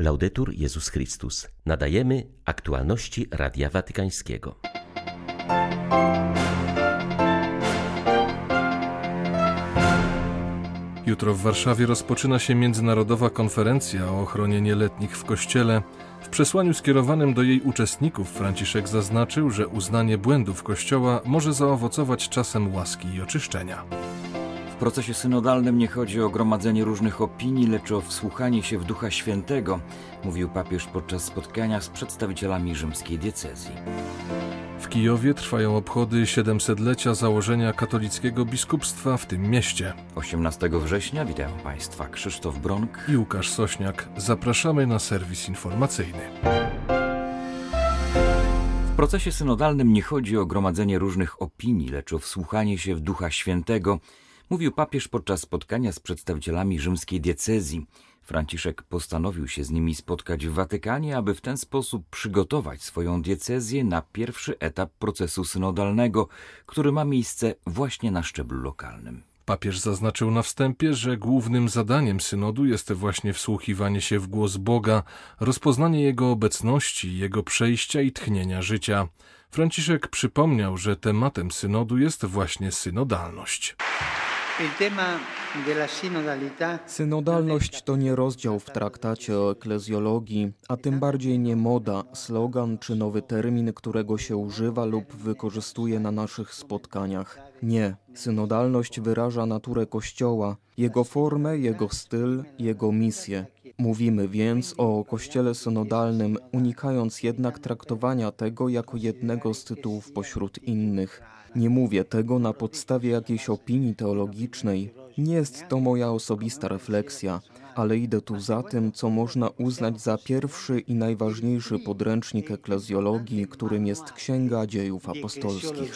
Laudetur Jezus Chrystus. Nadajemy aktualności Radia Watykańskiego. Jutro w Warszawie rozpoczyna się międzynarodowa konferencja o ochronie nieletnich w Kościele. W przesłaniu skierowanym do jej uczestników Franciszek zaznaczył, że uznanie błędów Kościoła może zaowocować czasem łaski i oczyszczenia. W procesie synodalnym nie chodzi o gromadzenie różnych opinii, lecz o wsłuchanie się w Ducha Świętego, mówił papież podczas spotkania z przedstawicielami rzymskiej diecezji. W Kijowie trwają obchody 700-lecia założenia katolickiego biskupstwa w tym mieście. 18 września witają Państwa Krzysztof Bronk i Łukasz Sośniak. Zapraszamy na serwis informacyjny. W procesie synodalnym nie chodzi o gromadzenie różnych opinii, lecz o wsłuchanie się w Ducha Świętego, mówił papież podczas spotkania z przedstawicielami rzymskiej diecezji. Franciszek postanowił się z nimi spotkać w Watykanie, aby w ten sposób przygotować swoją diecezję na pierwszy etap procesu synodalnego, który ma miejsce właśnie na szczeblu lokalnym. Papież zaznaczył na wstępie, że głównym zadaniem synodu jest właśnie wsłuchiwanie się w głos Boga, rozpoznanie Jego obecności, Jego przejścia i tchnienia życia. Franciszek przypomniał, że tematem synodu jest właśnie synodalność. Synodalność to nie rozdział w traktacie o eklezjologii, a tym bardziej nie moda, slogan czy nowy termin, którego się używa lub wykorzystuje na naszych spotkaniach. Nie, synodalność wyraża naturę Kościoła, jego formę, jego styl, jego misję. Mówimy więc o Kościele synodalnym, unikając jednak traktowania tego jako jednego z tytułów pośród innych. Nie mówię tego na podstawie jakiejś opinii teologicznej. Nie jest to moja osobista refleksja, ale idę tu za tym, co można uznać za pierwszy i najważniejszy podręcznik eklezjologii, którym jest Księga Dziejów Apostolskich.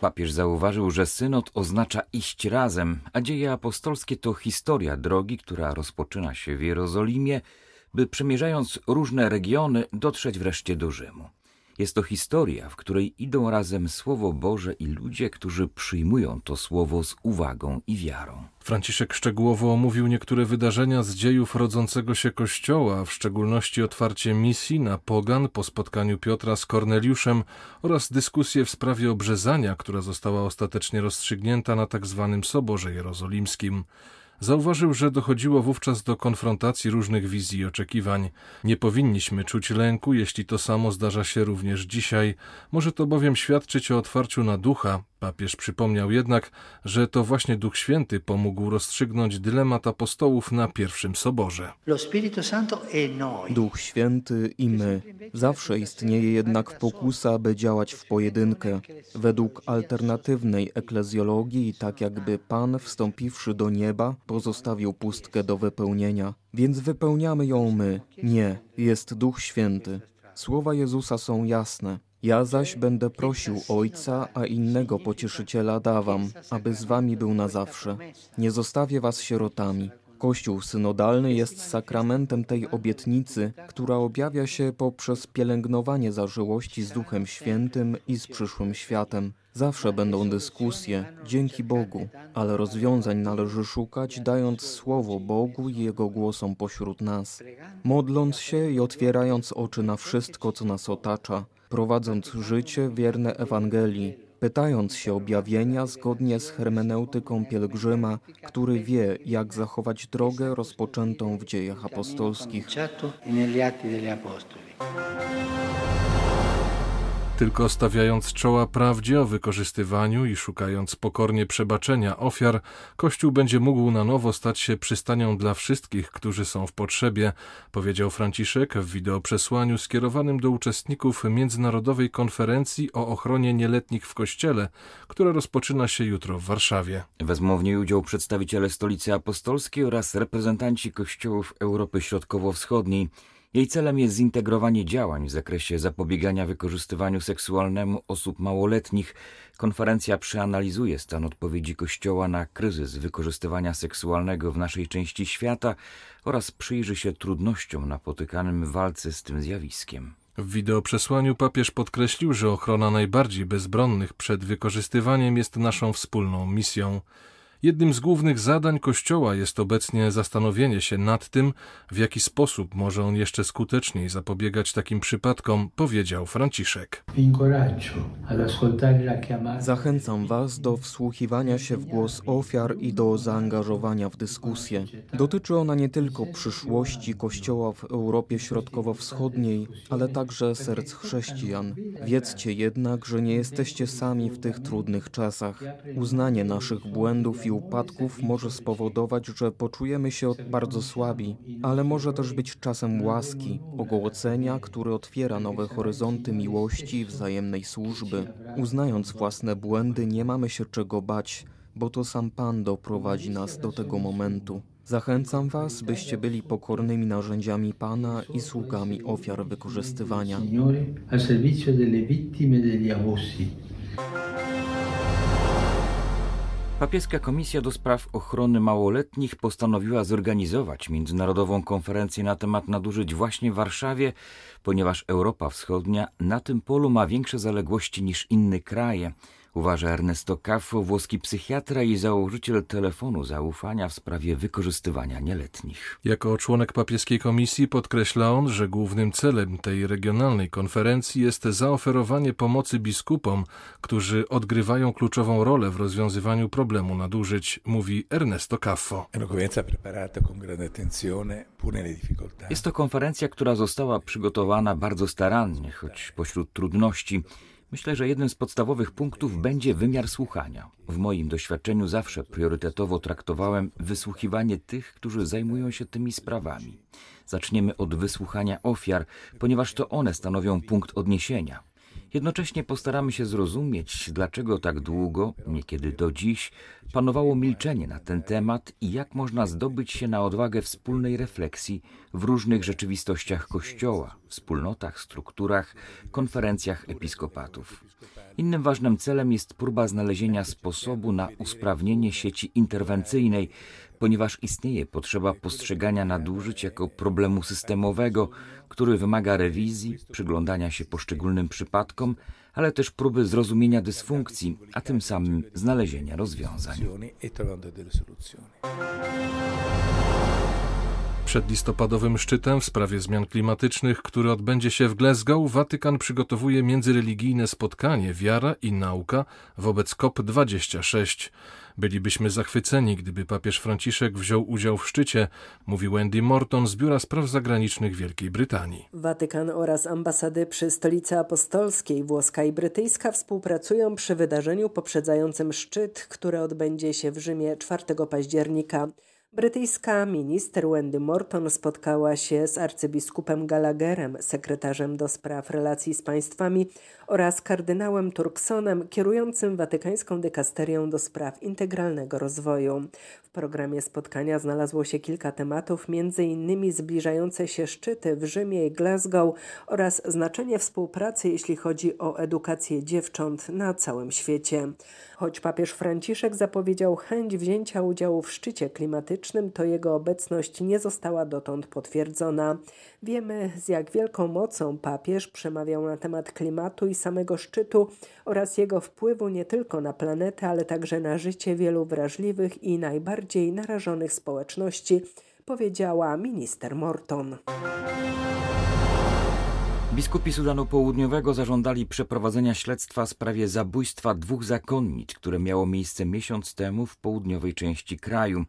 Papież zauważył, że synod oznacza iść razem, a dzieje apostolskie to historia drogi, która rozpoczyna się w Jerozolimie, by przemierzając różne regiony dotrzeć wreszcie do Rzymu. Jest to historia, w której idą razem Słowo Boże i ludzie, którzy przyjmują to Słowo z uwagą i wiarą. Franciszek szczegółowo omówił niektóre wydarzenia z dziejów rodzącego się Kościoła, w szczególności otwarcie misji na Pogan po spotkaniu Piotra z Korneliuszem oraz dyskusję w sprawie obrzezania, która została ostatecznie rozstrzygnięta na tzw. Tak Soborze Jerozolimskim. Zauważył, że dochodziło wówczas do konfrontacji różnych wizji i oczekiwań. Nie powinniśmy czuć lęku, jeśli to samo zdarza się również dzisiaj. Może to bowiem świadczyć o otwarciu na ducha, Papież przypomniał jednak, że to właśnie Duch Święty pomógł rozstrzygnąć dylemat apostołów na pierwszym soborze. Duch Święty i my. Zawsze istnieje jednak pokusa, by działać w pojedynkę, według alternatywnej eklezjologii, tak jakby Pan, wstąpiwszy do nieba, pozostawił pustkę do wypełnienia. Więc wypełniamy ją my. Nie, jest Duch Święty. Słowa Jezusa są jasne. Ja zaś będę prosił Ojca, a innego pocieszyciela dawam, aby z wami był na zawsze. Nie zostawię was sierotami. Kościół synodalny jest sakramentem tej obietnicy, która objawia się poprzez pielęgnowanie zażyłości z Duchem Świętym i z przyszłym światem. Zawsze będą dyskusje, dzięki Bogu, ale rozwiązań należy szukać, dając słowo Bogu i Jego głosom pośród nas, modląc się i otwierając oczy na wszystko, co nas otacza, prowadząc życie wierne Ewangelii, pytając się objawienia zgodnie z hermeneutyką pielgrzyma, który wie, jak zachować drogę rozpoczętą w dziejach apostolskich. Tylko stawiając czoła prawdzie o wykorzystywaniu i szukając pokornie przebaczenia ofiar, Kościół będzie mógł na nowo stać się przystanią dla wszystkich, którzy są w potrzebie, powiedział Franciszek w wideoprzesłaniu skierowanym do uczestników Międzynarodowej Konferencji o ochronie nieletnich w Kościele, która rozpoczyna się jutro w Warszawie. Wezmą w niej udział przedstawiciele Stolicy Apostolskiej oraz reprezentanci kościołów Europy Środkowo-Wschodniej. Jej celem jest zintegrowanie działań w zakresie zapobiegania wykorzystywaniu seksualnemu osób małoletnich. Konferencja przeanalizuje stan odpowiedzi Kościoła na kryzys wykorzystywania seksualnego w naszej części świata oraz przyjrzy się trudnościom napotykanym w walce z tym zjawiskiem. W wideoprzesłaniu papież podkreślił, że ochrona najbardziej bezbronnych przed wykorzystywaniem jest naszą wspólną misją. Jednym z głównych zadań Kościoła jest obecnie zastanowienie się nad tym, w jaki sposób może on jeszcze skuteczniej zapobiegać takim przypadkom, powiedział Franciszek. Zachęcam Was do wsłuchiwania się w głos ofiar i do zaangażowania w dyskusję. Dotyczy ona nie tylko przyszłości Kościoła w Europie Środkowo-Wschodniej, ale także serc chrześcijan. Wiedzcie jednak, że nie jesteście sami w tych trudnych czasach. Uznanie naszych błędów i upadków może spowodować, że poczujemy się bardzo słabi, ale może też być czasem łaski, ogołocenia, który otwiera nowe horyzonty miłości i wzajemnej służby. Uznając własne błędy, nie mamy się czego bać, bo to sam Pan doprowadzi nas do tego momentu. Zachęcam Was, byście byli pokornymi narzędziami Pana i sługami ofiar wykorzystywania. Papieska Komisja do Spraw Ochrony Małoletnich postanowiła zorganizować międzynarodową konferencję na temat nadużyć właśnie w Warszawie, ponieważ Europa Wschodnia na tym polu ma większe zaległości niż inne kraje uważa Ernesto Caffo, włoski psychiatra i założyciel telefonu zaufania w sprawie wykorzystywania nieletnich. Jako członek papieskiej komisji podkreśla on, że głównym celem tej regionalnej konferencji jest zaoferowanie pomocy biskupom, którzy odgrywają kluczową rolę w rozwiązywaniu problemu nadużyć, mówi Ernesto Caffo. Jest to konferencja, która została przygotowana bardzo starannie, choć pośród trudności Myślę, że jednym z podstawowych punktów będzie wymiar słuchania. W moim doświadczeniu zawsze priorytetowo traktowałem wysłuchiwanie tych, którzy zajmują się tymi sprawami. Zaczniemy od wysłuchania ofiar, ponieważ to one stanowią punkt odniesienia. Jednocześnie postaramy się zrozumieć, dlaczego tak długo, niekiedy do dziś, panowało milczenie na ten temat i jak można zdobyć się na odwagę wspólnej refleksji w różnych rzeczywistościach Kościoła, wspólnotach, strukturach, konferencjach episkopatów. Innym ważnym celem jest próba znalezienia sposobu na usprawnienie sieci interwencyjnej, ponieważ istnieje potrzeba postrzegania nadużyć jako problemu systemowego, który wymaga rewizji, przyglądania się poszczególnym przypadkom, ale też próby zrozumienia dysfunkcji, a tym samym znalezienia rozwiązań. Przed listopadowym szczytem w sprawie zmian klimatycznych, który odbędzie się w Glasgow, Watykan przygotowuje międzyreligijne spotkanie Wiara i Nauka wobec COP26. Bylibyśmy zachwyceni, gdyby papież Franciszek wziął udział w szczycie, mówi Wendy Morton z Biura Spraw Zagranicznych Wielkiej Brytanii. Watykan oraz ambasady przy stolicy apostolskiej włoska i brytyjska współpracują przy wydarzeniu poprzedzającym szczyt, który odbędzie się w Rzymie 4 października. Brytyjska minister Wendy Morton spotkała się z arcybiskupem Gallagherem, sekretarzem do spraw relacji z państwami oraz kardynałem Turksonem, kierującym watykańską dykasterią do spraw integralnego rozwoju. W programie spotkania znalazło się kilka tematów, m.in. zbliżające się szczyty w Rzymie i Glasgow oraz znaczenie współpracy, jeśli chodzi o edukację dziewcząt na całym świecie. Choć papież Franciszek zapowiedział chęć wzięcia udziału w szczycie klimatycznym, to jego obecność nie została dotąd potwierdzona. Wiemy, z jak wielką mocą papież przemawiał na temat klimatu i samego szczytu oraz jego wpływu nie tylko na planetę, ale także na życie wielu wrażliwych i najbardziej narażonych społeczności, powiedziała minister Morton. Biskupi Sudanu Południowego zażądali przeprowadzenia śledztwa w sprawie zabójstwa dwóch zakonnic, które miało miejsce miesiąc temu w południowej części kraju.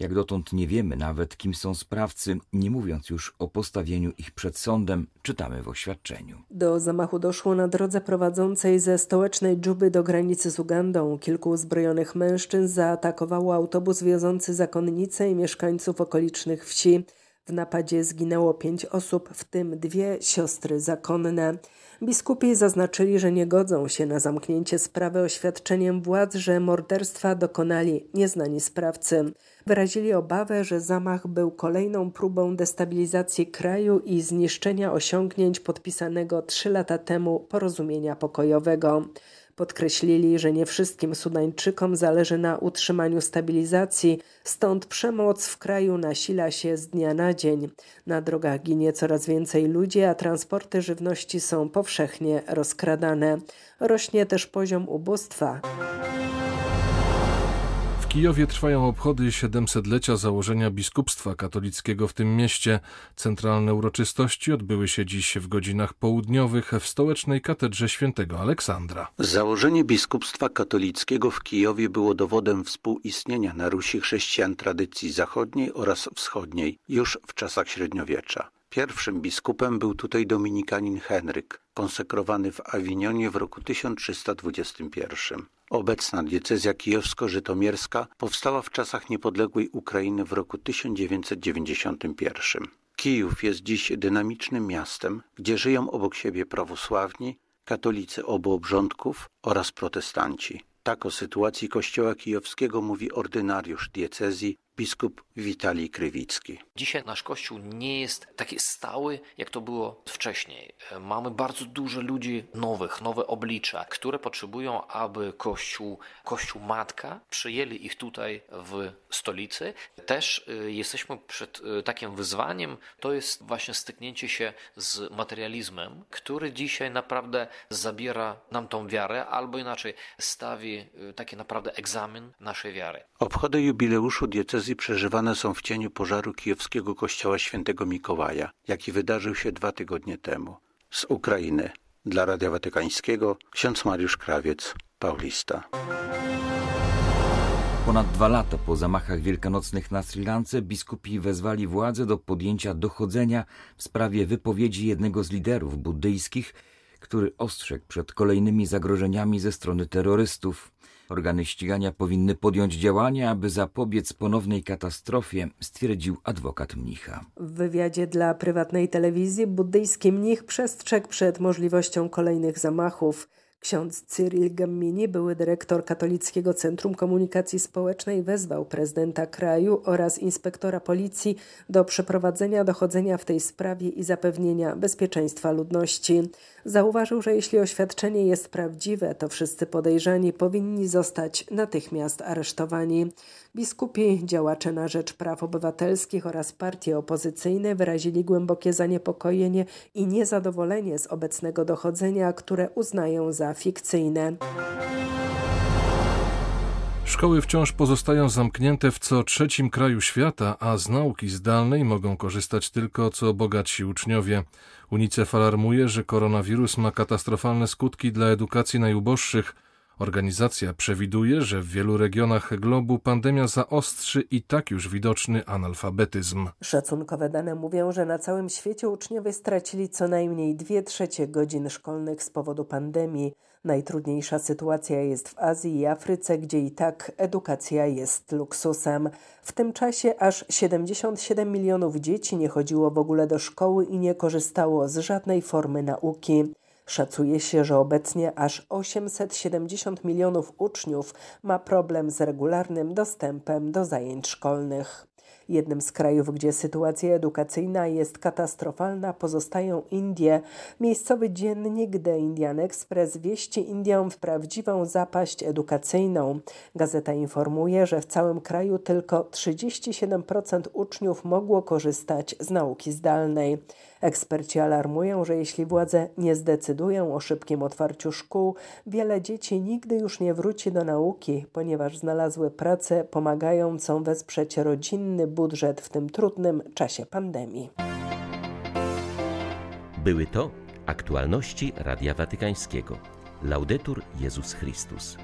Jak dotąd nie wiemy nawet, kim są sprawcy, nie mówiąc już o postawieniu ich przed sądem, czytamy w oświadczeniu. Do zamachu doszło na drodze prowadzącej ze stołecznej Dżuby do granicy z Ugandą. Kilku uzbrojonych mężczyzn zaatakowało autobus wiozący zakonnice i mieszkańców okolicznych wsi. W napadzie zginęło pięć osób, w tym dwie siostry zakonne. Biskupi zaznaczyli, że nie godzą się na zamknięcie sprawy oświadczeniem władz, że morderstwa dokonali nieznani sprawcy. Wyrazili obawę, że zamach był kolejną próbą destabilizacji kraju i zniszczenia osiągnięć podpisanego trzy lata temu porozumienia pokojowego. Podkreślili, że nie wszystkim Sudańczykom zależy na utrzymaniu stabilizacji, stąd przemoc w kraju nasila się z dnia na dzień. Na drogach ginie coraz więcej ludzi, a transporty żywności są powszechnie rozkradane. Rośnie też poziom ubóstwa. Kijowie trwają obchody 700-lecia założenia biskupstwa katolickiego w tym mieście. Centralne uroczystości odbyły się dziś w godzinach południowych w stołecznej katedrze świętego Aleksandra. Założenie biskupstwa katolickiego w Kijowie było dowodem współistnienia na Rusi chrześcijan tradycji zachodniej oraz wschodniej już w czasach średniowiecza. Pierwszym biskupem był tutaj dominikanin Henryk, konsekrowany w Awinionie w roku 1321. Obecna diecezja kijowsko-żytomierska powstała w czasach niepodległej Ukrainy w roku 1991. Kijów jest dziś dynamicznym miastem, gdzie żyją obok siebie prawosławni, katolicy obu obrządków oraz protestanci. Tak o sytuacji kościoła kijowskiego mówi ordynariusz diecezji biskup Witalij Krywicki. Dzisiaj nasz kościół nie jest taki stały, jak to było wcześniej. Mamy bardzo dużo ludzi nowych, nowe oblicza, które potrzebują, aby kościół, kościół matka przyjęli ich tutaj w stolicy. Też y, jesteśmy przed y, takim wyzwaniem, to jest właśnie styknięcie się z materializmem, który dzisiaj naprawdę zabiera nam tą wiarę, albo inaczej stawi y, taki naprawdę egzamin naszej wiary. Obchody jubileuszu diecezji przeżywane są w cieniu pożaru kijowskiego kościoła świętego Mikołaja, jaki wydarzył się dwa tygodnie temu. Z Ukrainy dla Radia Watykańskiego ksiądz Mariusz Krawiec, Paulista. Ponad dwa lata po zamachach wielkanocnych na Sri Lance biskupi wezwali władze do podjęcia dochodzenia w sprawie wypowiedzi jednego z liderów buddyjskich, który ostrzegł przed kolejnymi zagrożeniami ze strony terrorystów. Organy ścigania powinny podjąć działania, aby zapobiec ponownej katastrofie, stwierdził adwokat mnicha. W wywiadzie dla prywatnej telewizji buddyjski mnich przestrzegł przed możliwością kolejnych zamachów. Ksiądz Cyril Gammini, były dyrektor Katolickiego Centrum Komunikacji Społecznej, wezwał prezydenta kraju oraz inspektora policji do przeprowadzenia dochodzenia w tej sprawie i zapewnienia bezpieczeństwa ludności. Zauważył, że jeśli oświadczenie jest prawdziwe, to wszyscy podejrzani powinni zostać natychmiast aresztowani. Biskupi, działacze na rzecz praw obywatelskich oraz partie opozycyjne wyrazili głębokie zaniepokojenie i niezadowolenie z obecnego dochodzenia, które uznają za fikcyjne. Szkoły wciąż pozostają zamknięte w co trzecim kraju świata, a z nauki zdalnej mogą korzystać tylko co bogatsi uczniowie. UNICEF alarmuje, że koronawirus ma katastrofalne skutki dla edukacji najuboższych. Organizacja przewiduje, że w wielu regionach globu pandemia zaostrzy i tak już widoczny analfabetyzm. Szacunkowe dane mówią, że na całym świecie uczniowie stracili co najmniej 2 trzecie godzin szkolnych z powodu pandemii. Najtrudniejsza sytuacja jest w Azji i Afryce, gdzie i tak edukacja jest luksusem. W tym czasie aż 77 milionów dzieci nie chodziło w ogóle do szkoły i nie korzystało z żadnej formy nauki. Szacuje się, że obecnie aż 870 milionów uczniów ma problem z regularnym dostępem do zajęć szkolnych. Jednym z krajów, gdzie sytuacja edukacyjna jest katastrofalna, pozostają Indie. Miejscowy dziennik The Indian Express wieści Indiom w prawdziwą zapaść edukacyjną. Gazeta informuje, że w całym kraju tylko 37% uczniów mogło korzystać z nauki zdalnej. Eksperci alarmują, że jeśli władze nie zdecydują o szybkim otwarciu szkół, wiele dzieci nigdy już nie wróci do nauki, ponieważ znalazły pracę pomagającą wesprzeć rodzinny budżet w tym trudnym czasie pandemii. Były to aktualności Radia Watykańskiego. Laudetur Jezus Chrystus.